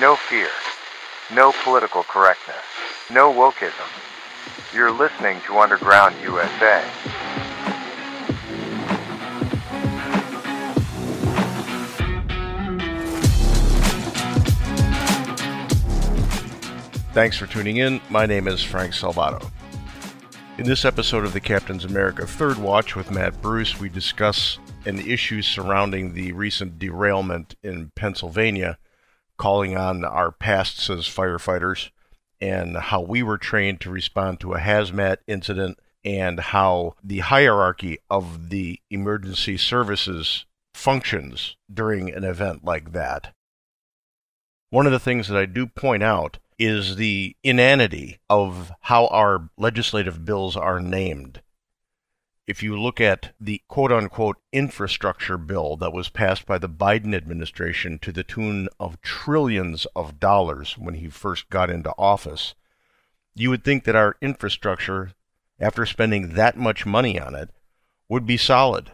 No fear. No political correctness. No wokeism. You're listening to Underground USA. Thanks for tuning in. My name is Frank Salvato. In this episode of the Captain's America Third Watch with Matt Bruce, we discuss an issues surrounding the recent derailment in Pennsylvania, calling on our pasts as firefighters, and how we were trained to respond to a hazmat incident, and how the hierarchy of the emergency services functions during an event like that. One of the things that I do point out is the inanity of how our legislative bills are named. If you look at the quote unquote infrastructure bill that was passed by the Biden administration to the tune of trillions of dollars when he first got into office, you would think that our infrastructure, after spending that much money on it, would be solid.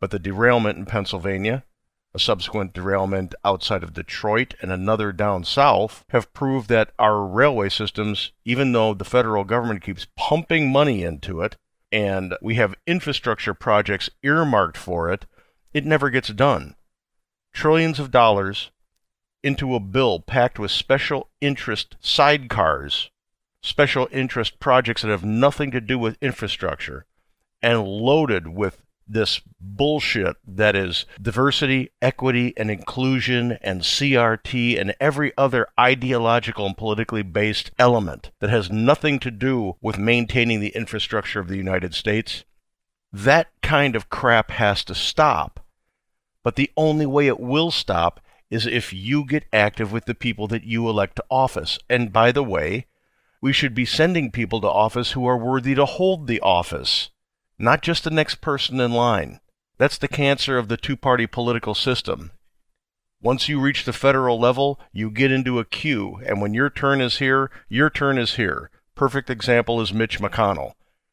But the derailment in Pennsylvania, a subsequent derailment outside of Detroit, and another down south have proved that our railway systems, even though the federal government keeps pumping money into it and we have infrastructure projects earmarked for it, it never gets done. Trillions of dollars into a bill packed with special interest sidecars, special interest projects that have nothing to do with infrastructure, and loaded with this bullshit that is diversity, equity, and inclusion, and CRT, and every other ideological and politically based element that has nothing to do with maintaining the infrastructure of the United States, that kind of crap has to stop. But the only way it will stop is if you get active with the people that you elect to office. And by the way, we should be sending people to office who are worthy to hold the office not just the next person in line. That's the cancer of the two party political system. Once you reach the federal level, you get into a queue, and when your turn is here, your turn is here. Perfect example is Mitch McConnell.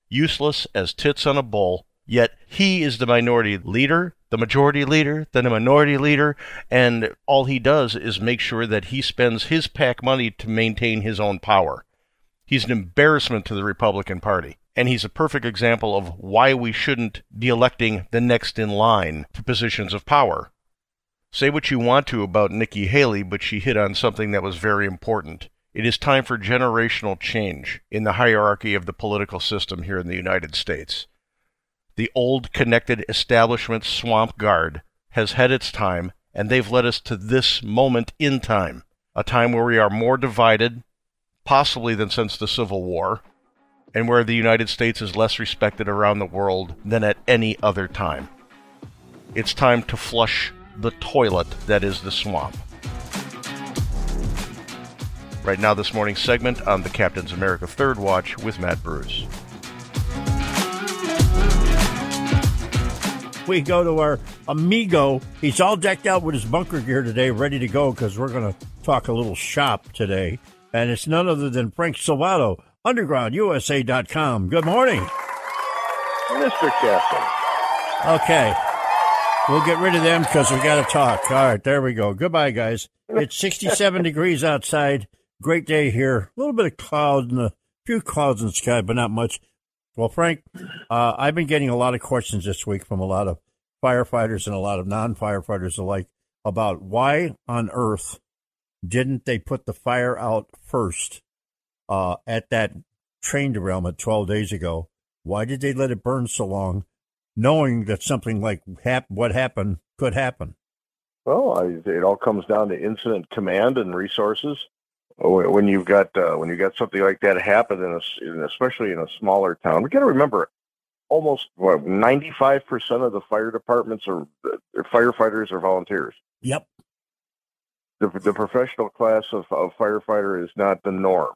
Useless as tits on a bull, yet he is the minority leader, the majority leader, then a minority leader, and all he does is make sure that he spends his PAC money to maintain his own power. He's an embarrassment to the Republican Party and he's a perfect example of why we shouldn't be electing the next in line to positions of power. Say what you want to about Nikki Haley, but she hit on something that was very important. It is time for generational change in the hierarchy of the political system here in the United States. The old connected establishment swamp guard has had its time, and they've led us to this moment in time, a time where we are more divided, possibly than since the Civil War, and where the United States is less respected around the world than at any other time. It's time to flush the toilet that is the swamp. Right now, this morning's segment on the Captain's America Third Watch with Matt Bruce. We go to our amigo. He's all decked out with his bunker gear today, ready to go because we're going to talk a little shop today. And it's none other than Frank Salvato undergroundusa.com. Good morning. Mr. Captain. Okay. We'll get rid of them because we got to talk. All right, there we go. Goodbye, guys. It's 67 degrees outside. Great day here. A little bit of cloud and a few clouds in the sky, but not much. Well, Frank, uh, I've been getting a lot of questions this week from a lot of firefighters and a lot of non firefighters alike about why on earth didn't they put the fire out first uh, at that train derailment 12 days ago. Why did they let it burn so long, knowing that something like hap- what happened could happen? Well, I, it all comes down to incident command and resources. When you've got uh, when you got something like that happen, in a, in, especially in a smaller town, we got to remember almost ninety five percent of the fire departments are firefighters are volunteers. Yep. The, the professional class of, of firefighter is not the norm.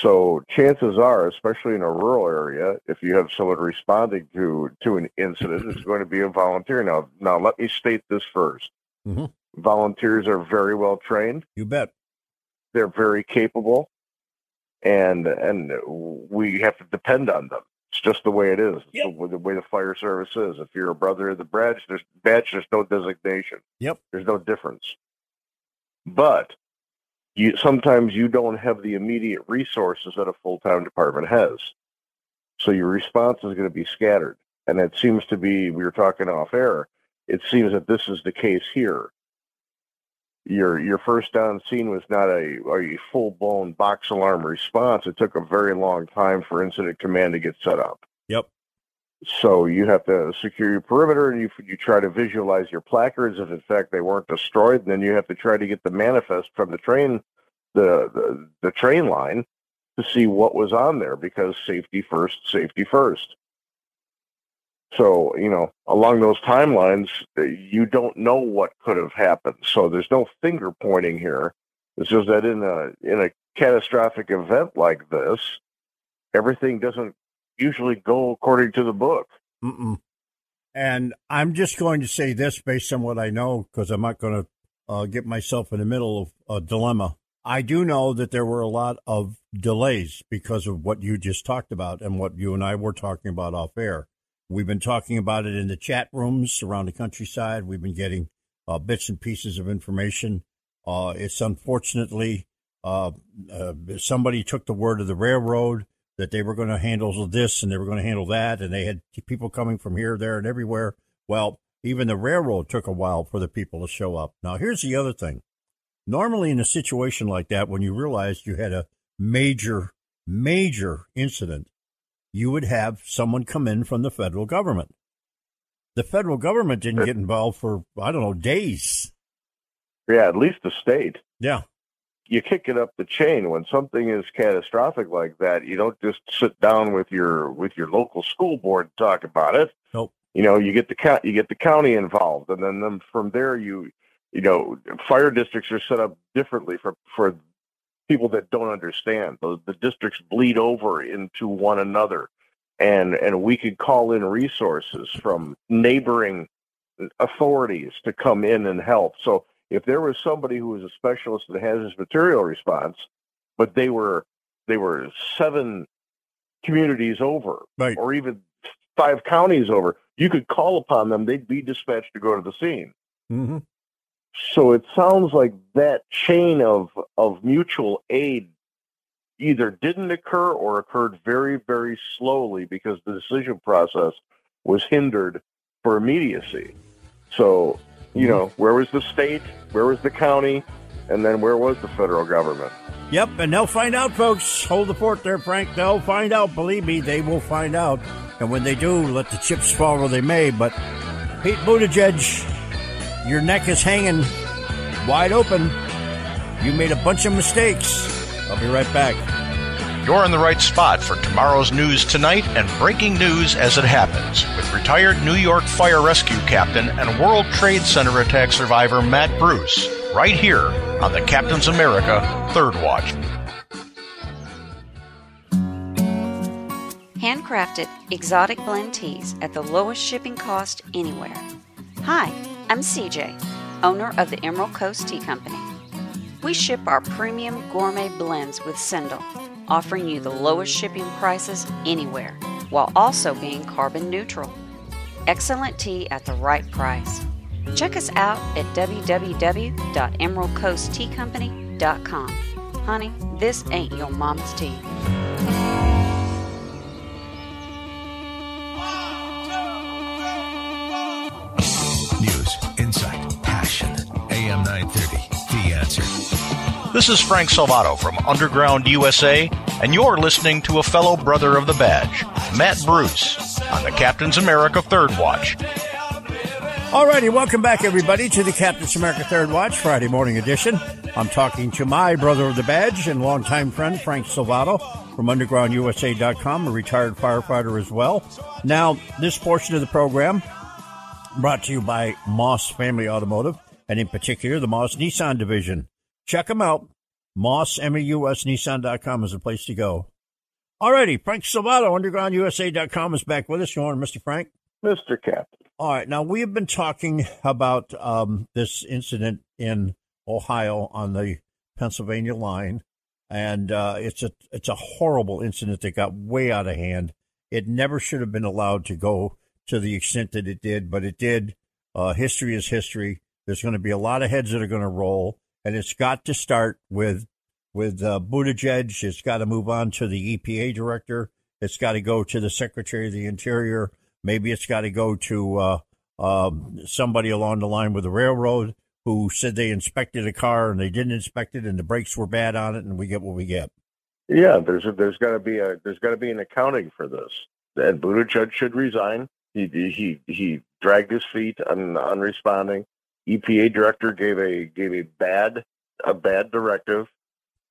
So chances are, especially in a rural area, if you have someone responding to to an incident, it's going to be a volunteer. Now, now let me state this 1st mm-hmm. Volunteers are very well trained. You bet. They're very capable, and and we have to depend on them. It's just the way it is. Yep. the, the way the fire service is. If you're a brother of the badge, there's badge. There's no designation. Yep. There's no difference. But you sometimes you don't have the immediate resources that a full time department has. So your response is going to be scattered. And it seems to be we were talking off air. It seems that this is the case here. Your your first on scene was not a, a full blown box alarm response. It took a very long time for incident command to get set up. Yep. So you have to secure your perimeter, and you you try to visualize your placards if in fact they weren't destroyed. And then you have to try to get the manifest from the train, the the, the train line, to see what was on there because safety first, safety first. So you know, along those timelines, uh, you don't know what could have happened. So there's no finger pointing here. It's just that in a in a catastrophic event like this, everything doesn't usually go according to the book. Mm-mm. And I'm just going to say this based on what I know, because I'm not going to uh, get myself in the middle of a dilemma. I do know that there were a lot of delays because of what you just talked about and what you and I were talking about off air. We've been talking about it in the chat rooms around the countryside. We've been getting uh, bits and pieces of information. Uh, it's unfortunately uh, uh, somebody took the word of the railroad that they were going to handle this and they were going to handle that, and they had people coming from here, there, and everywhere. Well, even the railroad took a while for the people to show up. Now, here's the other thing. Normally, in a situation like that, when you realized you had a major, major incident, you would have someone come in from the federal government. The federal government didn't get involved for, I don't know, days. Yeah, at least the state. Yeah. You kick it up the chain. When something is catastrophic like that you don't just sit down with your with your local school board and talk about it. Nope. you know you get the you get the county involved and then, then from there you you know fire districts are set up differently for for people that don't understand. The, the districts bleed over into one another and and we could call in resources from neighboring authorities to come in and help. So if there was somebody who was a specialist in the hazardous material response, but they were they were seven communities over, Right. or even five counties over, you could call upon them. They'd be dispatched to go to the scene. Mm-hmm. So it sounds like that chain of of mutual aid either didn't occur or occurred very very slowly because the decision process was hindered for immediacy. So you know, where was the state? Where was the county? And then where was the federal government? Yep, and they'll find out, folks. Hold the fort there, Frank. They'll find out. Believe me, they will find out. And when they do, let the chips fall where they may. But Pete Buttigieg, your neck is hanging wide open. You made a bunch of mistakes. I'll be right back. You're in the right spot for tomorrow's news tonight and breaking news as it happens with retired New York Fire Rescue Captain and World Trade Center attack survivor Matt Bruce, right here on the Captain's America Third Watch. Handcrafted exotic blend teas at the lowest shipping cost anywhere. Hi, I'm CJ, owner of the Emerald Coast Tea Company. We ship our premium gourmet blends with Sendle, offering you the lowest shipping prices anywhere, while also being carbon neutral. Excellent tea at the right price. Check us out at www.emeraldcoastteacompany.com. Honey, this ain't your mama's tea. This is Frank Salvato from Underground USA, and you're listening to a fellow brother of the badge, Matt Bruce, on the Captain's America Third Watch. Alrighty, welcome back, everybody, to the Captain's America Third Watch Friday morning edition. I'm talking to my brother of the badge and longtime friend, Frank Salvato from UndergroundUSA.com, a retired firefighter as well. Now, this portion of the program brought to you by Maus Family Automotive, and in particular, the Maus Nissan division. Check them out. Maus, M-A-U-S, Nissan.com is the place to go. Alrighty, Frank Salvato, UndergroundUSA.com is back with us. You on, Mr. Frank? Mr. Captain. All right. Now we have been talking about um, this incident in Ohio on the Pennsylvania line, and uh, it's a it's a horrible incident that got way out of hand. It never should have been allowed to go to the extent that it did, but it did. Uh, history is history. There's going to be a lot of heads that are going to roll, and it's got to start with with uh, Buttigieg. It's got to move on to the EPA director. It's got to go to the Secretary of the Interior. Maybe it's got to go to uh, um, somebody along the line with the railroad who said they inspected a car and they didn't inspect it and the brakes were bad on it, and we get what we get. Yeah, there's a, there's got to be a there's got to be an accounting for this. And Buttigieg should resign. He he he dragged his feet on on responding. EPA director gave a gave a bad a bad directive.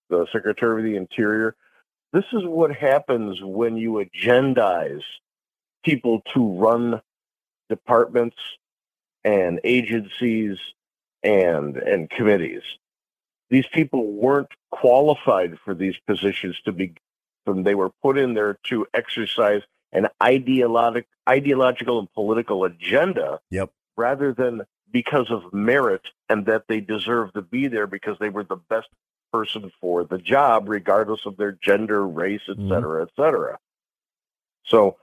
The Secretary of the Interior. This is what happens when you agendize people to run departments and agencies and and committees. These people weren't qualified for these positions to be they were put in there to exercise an ideologic, ideological and political agenda Yep. rather than because of merit and that they deserve to be there because they were the best person for the job, regardless of their gender, race, et Mhm. cetera, et cetera. So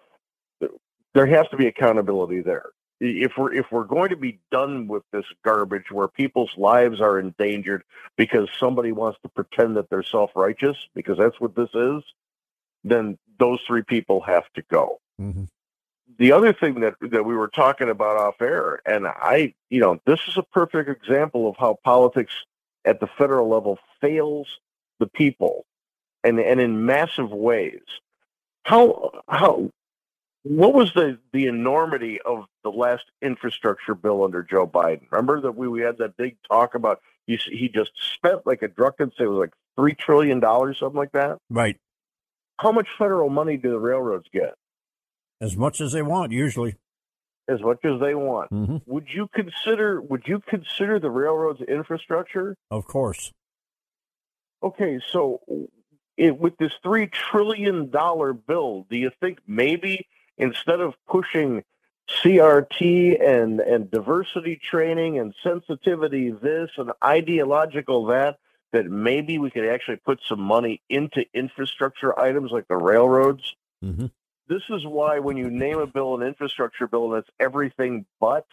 there has to be accountability there. If we're if we're going to be done with this garbage where people's lives are endangered because somebody wants to pretend that they're self-righteous because that's what this is, then those three people have to go hmm the other thing that that we were talking about off air, and I, you know, this is a perfect example of how politics at the federal level fails the people, and and in massive ways. How how what was the the enormity of the last infrastructure bill under Joe Biden? Remember that we, we had that big talk about he he just spent like a drunken say it was like three trillion dollars something like that. Right. How much federal money do the railroads get? As much as they want, usually. As much as they want. hmm Would you consider would you consider the railroads infrastructure? Of course. Okay, so it, with this three trillion dollar bill, do you think maybe instead of pushing CRT and and diversity training and sensitivity this and ideological that, that maybe we could actually put some money into infrastructure items like the railroads? hmm this is why when you name a bill an infrastructure bill and it's everything but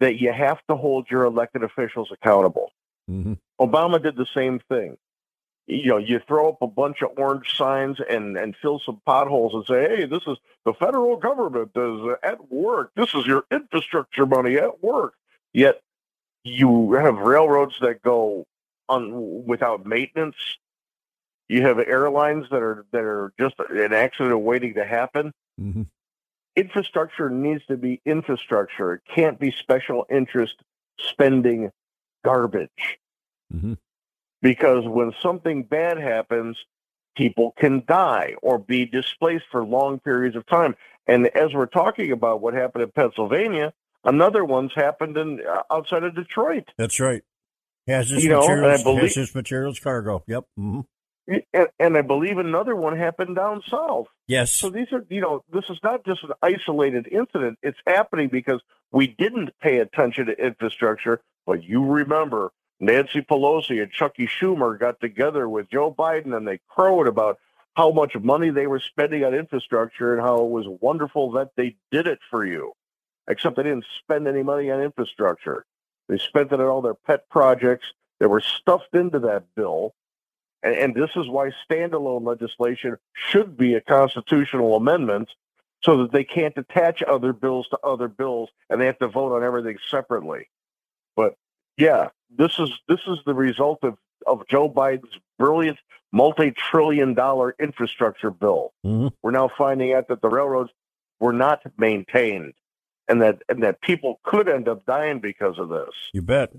that you have to hold your elected officials accountable. hmm Obama did the same thing. You know, you throw up a bunch of orange signs and and fill some potholes and say, "Hey, this is the federal government is at work. This is your infrastructure money at work." Yet you have railroads that go on without maintenance. You have airlines that are that are just an accident waiting to happen hmm infrastructure needs to be infrastructure. It can't be special interest spending garbage. hmm Because when something bad happens, people can die or be displaced for long periods of time. And as we're talking about what happened in Pennsylvania, another one's happened in uh, outside of Detroit. That's right. Hazardous You know, materials, believe- hazardous materials cargo. Yep. hmm And, and I believe another one happened down south. Yes. So these are, you know, this is not just an isolated incident. It's happening because we didn't pay attention to infrastructure. But you remember Nancy Pelosi and Chucky Schumer got together with Joe Biden and they crowed about how much money they were spending on infrastructure and how it was wonderful that they did it for you. Except they didn't spend any money on infrastructure. They spent it on all their pet projects that were stuffed into that bill. And, and this is why standalone legislation should be a constitutional amendment so that they can't attach other bills to other bills and they have to vote on everything separately. But yeah, this is this is the result of, of Joe Biden's brilliant multi-trillion dollar infrastructure bill. hmm We're now finding out that the railroads were not maintained and that and that people could end up dying because of this. You bet.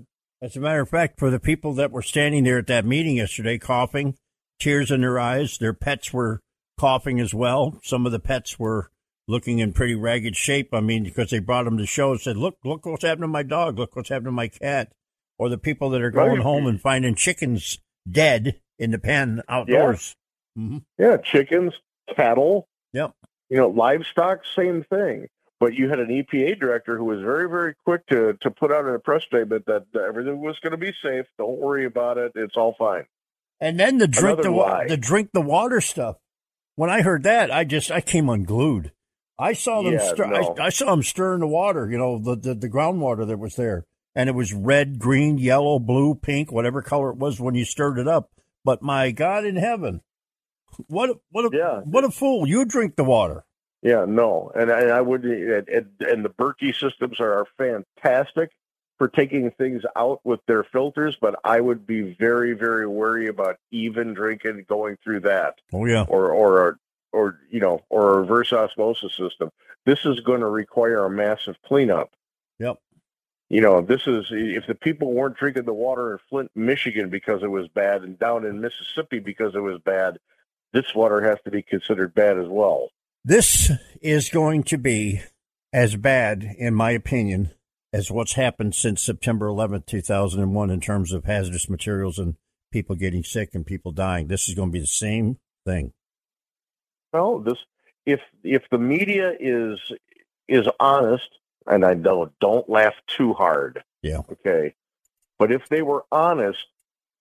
As a matter of fact, for the people that were standing there at that meeting yesterday, coughing, tears in their eyes, their pets were coughing as well. Some of the pets were looking in pretty ragged shape. I mean, because they brought them to show and said, "Look, look what's happened to my dog. Look what's happened to my cat." Or the people that are going Right. home and finding chickens dead in the pen outdoors. hmm Yeah, chickens, cattle, Yep. you know, livestock, same thing. But you had an EPA director who was very, very quick to to put out in a press statement that everything was going to be safe. Don't worry about it. It's all fine. And then the drink Another the lie. the drink the water stuff. When I heard that, I just I came unglued. I saw them. Yeah, stir, no. I, I saw them stirring the water. You know, the, the the groundwater that was there, and it was red, green, yellow, blue, pink, whatever color it was when you stirred it up. But my God in heaven, what a, what a Yeah. what a fool! You drink the water. Yeah, no, and I, I would, and, and, the Berkey systems are, are fantastic for taking things out with their filters, but I would be very, very wary about even drinking going through that, Oh yeah, or or or you know, or a reverse osmosis system. This is going to require a massive cleanup. Yep. You know, this is if the people weren't drinking the water in Flint, Michigan because it was bad, and down in Mississippi because it was bad, this water has to be considered bad as well. This is going to be as bad, in my opinion, as what's happened since September 11th, 2001, in terms of hazardous materials and people getting sick and people dying. This is going to be the same thing. Well, this if if the media is is honest, and I don't don't laugh too hard. Yeah. Okay. But if they were honest,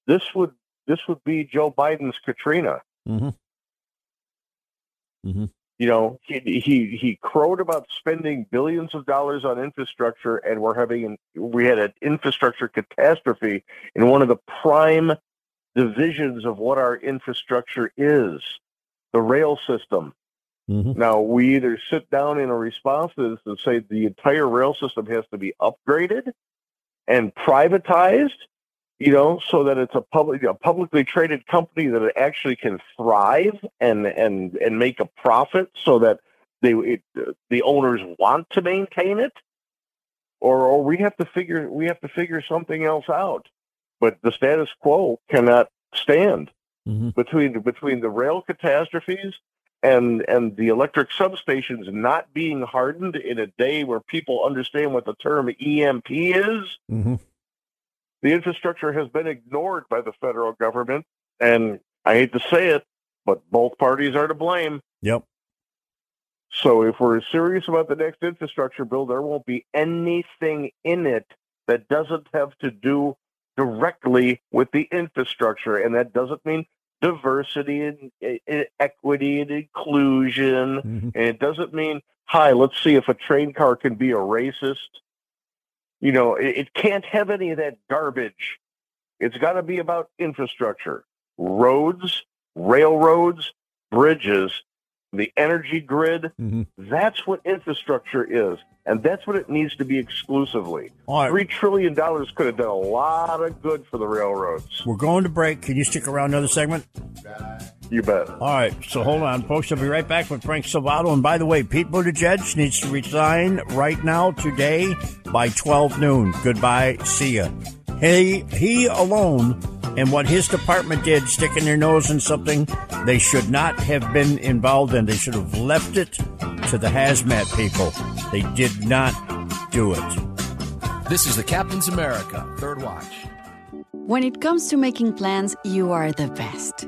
this would this would be Joe Biden's Katrina. Mm-hmm. You know, he he he crowed about spending billions of dollars on infrastructure, and we're having an, we had an infrastructure catastrophe in one of the prime divisions of what our infrastructure is, the rail system. Mm-hmm. Now we either sit down in a response to this and say the entire rail system has to be upgraded and privatized, you know, so that it's a public a publicly traded company that it actually can thrive and and and make a profit, so that they it, the owners want to maintain it, or or we have to figure we have to figure something else out. But the status quo cannot stand Mm-hmm. between between the rail catastrophes and and the electric substations not being hardened in a day where people understand what the term EMP is. Mm-hmm. The infrastructure has been ignored by the federal government, and I hate to say it, but both parties are to blame. Yep. So if we're serious about the next infrastructure bill, there won't be anything in it that doesn't have to do directly with the infrastructure, and that doesn't mean diversity and equity and inclusion, Mm-hmm. and it doesn't mean hi, let's see if a train car can be a racist. You know, it, it can't have any of that garbage. It's got to be about infrastructure, roads, railroads, bridges, the energy grid. Mm-hmm. That's what infrastructure is, and that's what it needs to be exclusively. Right. Three trillion dollars could have done a lot of good for the railroads. We're going to break. Can you stick around another segment? You bet. All right, so hold on, folks. I'll be right back with Frank Salvato. And by the way, Pete Buttigieg needs to resign right now, today, by 12 noon. Goodbye. See ya. He, he alone and what his department did, sticking their nose in something they should not have been involved in. They should have left it to the hazmat people. They did not do it. This is the Captain's America Third Watch. When it comes to making plans, you are the best.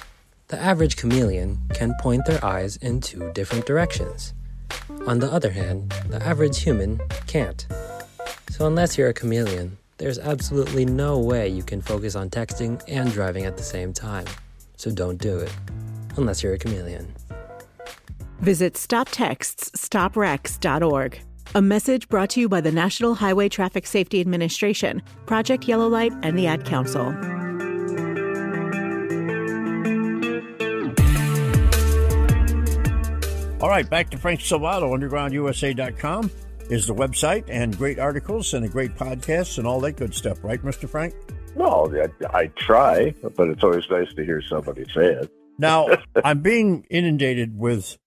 the average chameleon can point their eyes in two different directions. On the other hand, the average human can't. So, unless you're a chameleon, there's absolutely no way you can focus on texting and driving at the same time. So, don't do it. Unless you're a chameleon. Visit StopTextsStopWrecks.org. A message brought to you by the National Highway Traffic Safety Administration, Project Yellow Light, and the Ad Council. All right, back to Frank Salvato. UndergroundUSA.com is the website, and great articles and a great podcast and all that good stuff, right, Mr. Frank? Well, I, I try, but it's always nice to hear somebody say it. Now, I'm being inundated with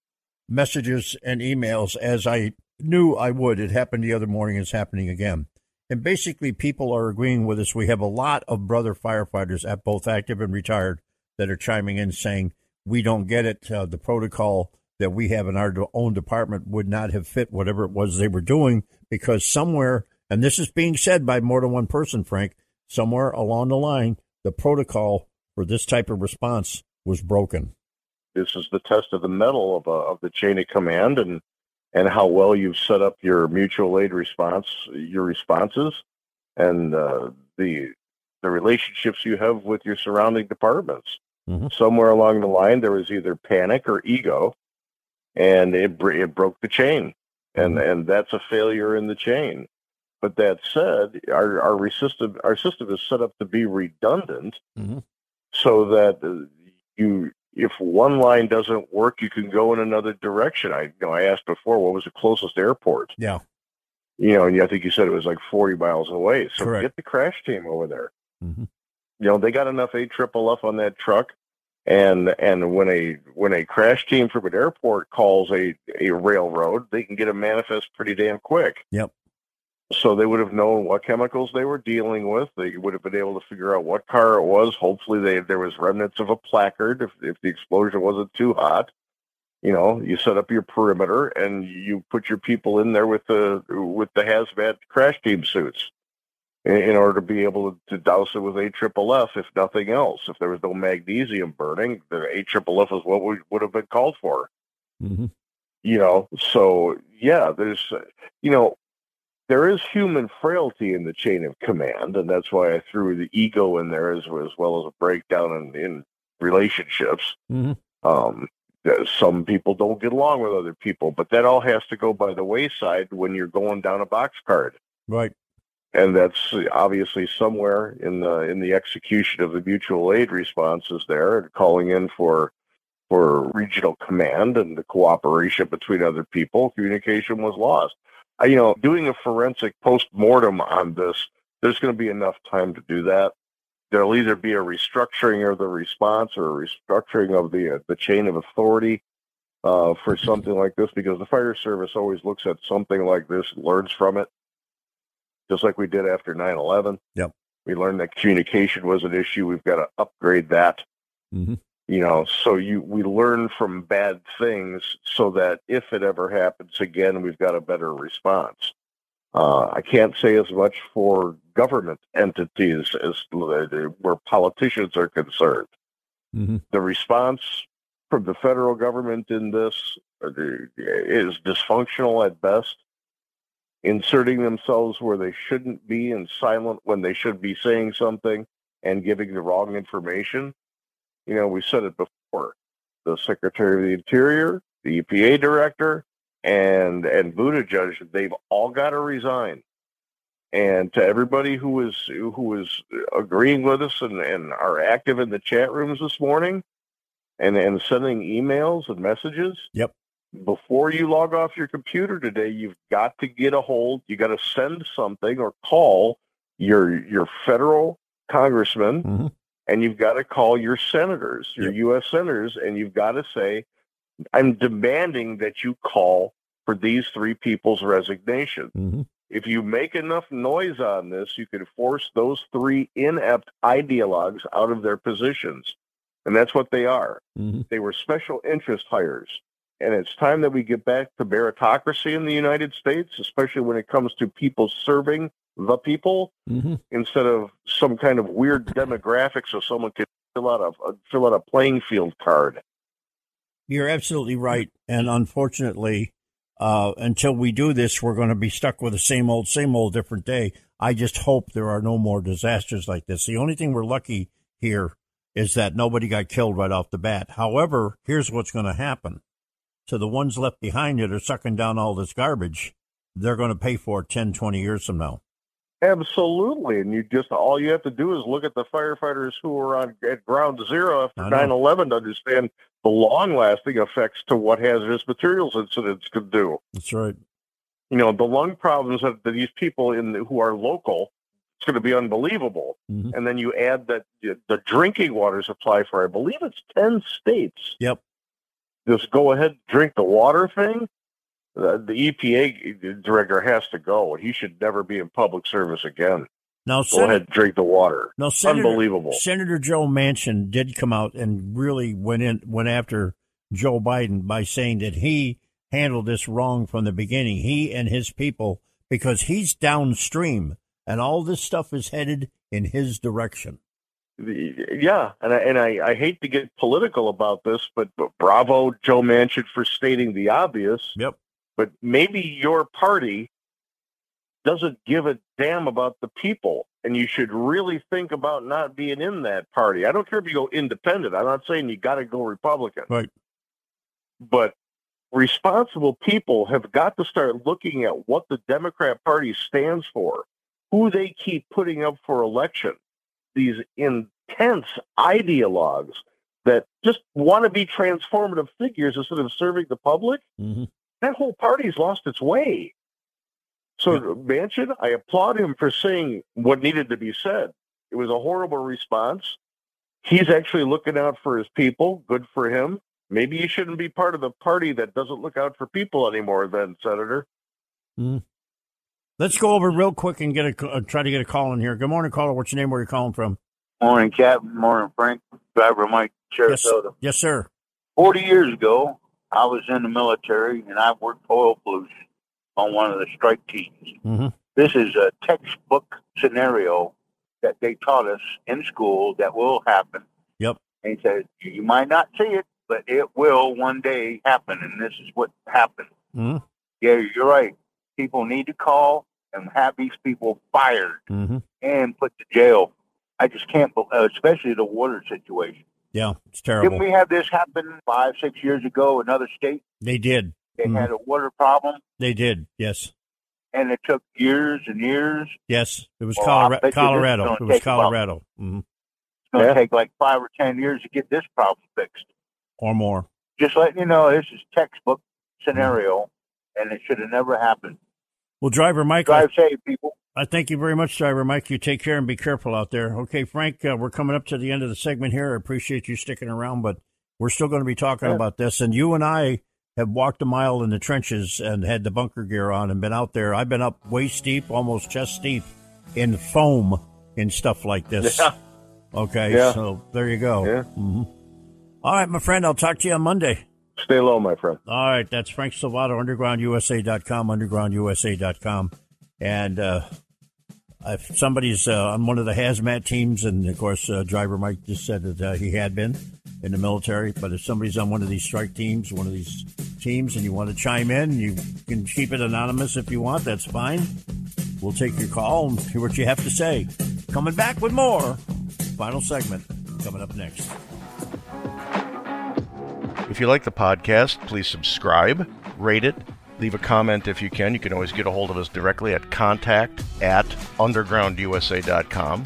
messages and emails as I knew I would. It happened the other morning, it's happening again. And basically, people are agreeing with us. We have a lot of brother firefighters, at both active and retired, that are chiming in saying, We don't get it. Uh, the protocol that we have in our own department would not have fit whatever it was they were doing because somewhere, and this is being said by more than one person, Frank, somewhere along the line, the protocol for this type of response was broken. This is the test of the mettle of, uh, of the chain of command and and how well you've set up your mutual aid response, your responses, and uh, the the relationships you have with your surrounding departments. Mm-hmm. Somewhere along the line, there was either panic or ego, and it it broke the chain, and Mm-hmm. and that's a failure in the chain. But that said, our our system our system is set up to be redundant, Mhm. so that uh, you if one line doesn't work, you can go in another direction. I you know I asked before, what was the closest airport? Yeah. You know, and I think you said it was like forty miles away. So Correct. get the crash team over there. Mhm. You know, they got enough A triple F on that truck. And and when a when a crash team from an airport calls a, a railroad, they can get a manifest pretty damn quick. Yep. So they would have known what chemicals they were dealing with. They would have been able to figure out what car it was. Hopefully, they there was remnants of a placard if if the explosion wasn't too hot. You know, you set up your perimeter and you put your people in there with the with the hazmat crash team suits in, order to be able to, douse it with a triple F, if nothing else. If there was no magnesium burning, the a triple F is what we would have been called for Mm-hmm. you know so yeah there's you know there is human frailty in the chain of command and that's why i threw the ego in there as, as well as a breakdown in, in relationships Mm-hmm. um some people don't get along with other people but that all has to go by the wayside when you're going down a box card Right. And that's obviously somewhere in the in the execution of the mutual aid responses there and calling in for for regional command and the cooperation between other people communication was lost. I, you know doing a forensic post-mortem on this there's going to be enough time to do that. There'll either be a restructuring of the response or a restructuring of the uh, the chain of authority uh, for something like this because the fire service always looks at something like this learns from it just like we did after 9-11 Yep. we learned that communication was an issue we've got to upgrade that Mm-hmm. you know so you we learn from bad things so that if it ever happens again we've got a better response uh, i can't say as much for government entities as where politicians are concerned Mm-hmm. the response from the federal government in this is dysfunctional at best inserting themselves where they shouldn't be and silent when they should be saying something and giving the wrong information you know we said it before the secretary of the interior the epa director and and Buttigieg, they've all got to resign and to everybody who was who agreeing with us and, and are active in the chat rooms this morning and and sending emails and messages Yep. Before you log off your computer today you've got to get a hold you got to send something or call your your federal congressman Mm-hmm. and you've got to call your senators your us senators and you've got to say i'm demanding that you call for these three people's resignation Mm-hmm. if you make enough noise on this, you could force those three inept ideologues out of their positions. And that's what they are. Mm-hmm. They were special interest hires. And it's time that we get back to meritocracy in the United States, especially when it comes to people serving the people Mm-hmm. instead of some kind of weird demographic so someone could fill out a fill out a playing field card. You're absolutely right. And unfortunately, uh, until we do this, we're going to be stuck with the same old, same old, different day. I just hope there are no more disasters like this. The only thing we're lucky here is that nobody got killed right off the bat. However, here's what's going to happen. So the ones left behind that are sucking down all this garbage, they're going to pay for it 10, 20 years from now. Absolutely, and you just all you have to do is look at the firefighters who were on at ground zero after I 9/11 to understand the long-lasting effects to what hazardous materials incidents could do. That's right. You know, the lung problems that, that these people in the, who are local, it's going to be unbelievable. Mhm. And then you add that the drinking water supply for I believe it's 10 states. Yep. This go ahead and drink the water thing. The, the EPA director has to go, and he should never be in public service again. Now, Go ahead, drink the water. No, Senator, Unbelievable. Senator Joe Manchin did come out and really went in went after Joe Biden by saying that he handled this wrong from the beginning, he and his people, because he's downstream and all this stuff is headed in his direction. Yeah, and I, and I, I hate to get political about this, but, but bravo, Joe Manchin, for stating the obvious. Yep. But maybe your party doesn't give a damn about the people, and you should really think about not being in that party. I don't care if you go independent. I'm not saying you got to go Republican. Right. But responsible people have got to start looking at what the Democrat Party stands for, who they keep putting up for election these intense ideologues that just want to be transformative figures instead of serving the public, mm-hmm. that whole party's lost its way. So yeah. Manchin, I applaud him for saying what needed to be said. It was a horrible response. He's actually looking out for his people. Good for him. Maybe you shouldn't be part of the party that doesn't look out for people anymore, then, Senator. Mm. Let's go over real quick and get a uh, try to get a call in here. Good morning, caller. What's your name? Where you calling from? Morning, Captain. Morning, Frank. Driver Mike, Sarasota. Yes, yes, sir. Forty years ago, I was in the military and I worked oil pollution on one of the strike teams. Mm-hmm. This is a textbook scenario that they taught us in school that will happen. Yep. And he said, you might not see it, but it will one day happen, and this is what happened. Mm-hmm. Yeah, you're right people need to call and have these people fired mm-hmm. and put to jail. I just can't, uh, especially the water situation. Yeah, it's terrible. Didn't we have this happen five, six years ago? Another state. They did. They mm-hmm. had a water problem. They did. Yes. And it took years and years. Yes, it was well, Colorado. Colorado. It was Colorado. Mm-hmm. It's going to yeah. take like five or ten years to get this problem fixed, or more. Just letting you know, this is textbook scenario, and it should have never happened. Well, driver Mike, drive safe, people. I thank you very much, driver Mike. You take care and be careful out there. Okay, Frank, uh, we're coming up to the end of the segment here. I appreciate you sticking around, but we're still going to be talking yeah. about this. And you and I have walked a mile in the trenches and had the bunker gear on and been out there. I've been up waist deep, almost chest deep in foam and stuff like this. Yeah. Okay, yeah. so there you go. Yeah. Mm-hmm. All right, my friend, I'll talk to you on Monday. Stay low, my friend. All right. That's Frank Salvato, undergroundusa.com, undergroundusa.com. And uh, if somebody's uh, on one of the hazmat teams, and of course, uh, driver Mike just said that uh, he had been in the military, but if somebody's on one of these strike teams, one of these teams, and you want to chime in, you can keep it anonymous if you want. That's fine. We'll take your call and hear what you have to say. Coming back with more. Final segment coming up next. If you like the podcast, please subscribe, rate it, leave a comment if you can. You can always get a hold of us directly at contact at undergroundusa.com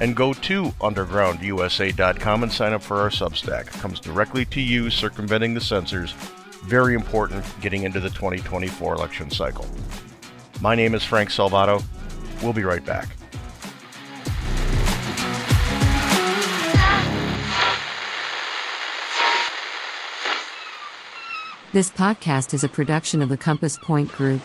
and go to undergroundusa.com and sign up for our Substack. It comes directly to you, circumventing the censors. Very important getting into the 2024 election cycle. My name is Frank Salvato. We'll be right back. This podcast is a production of the Compass Point Group.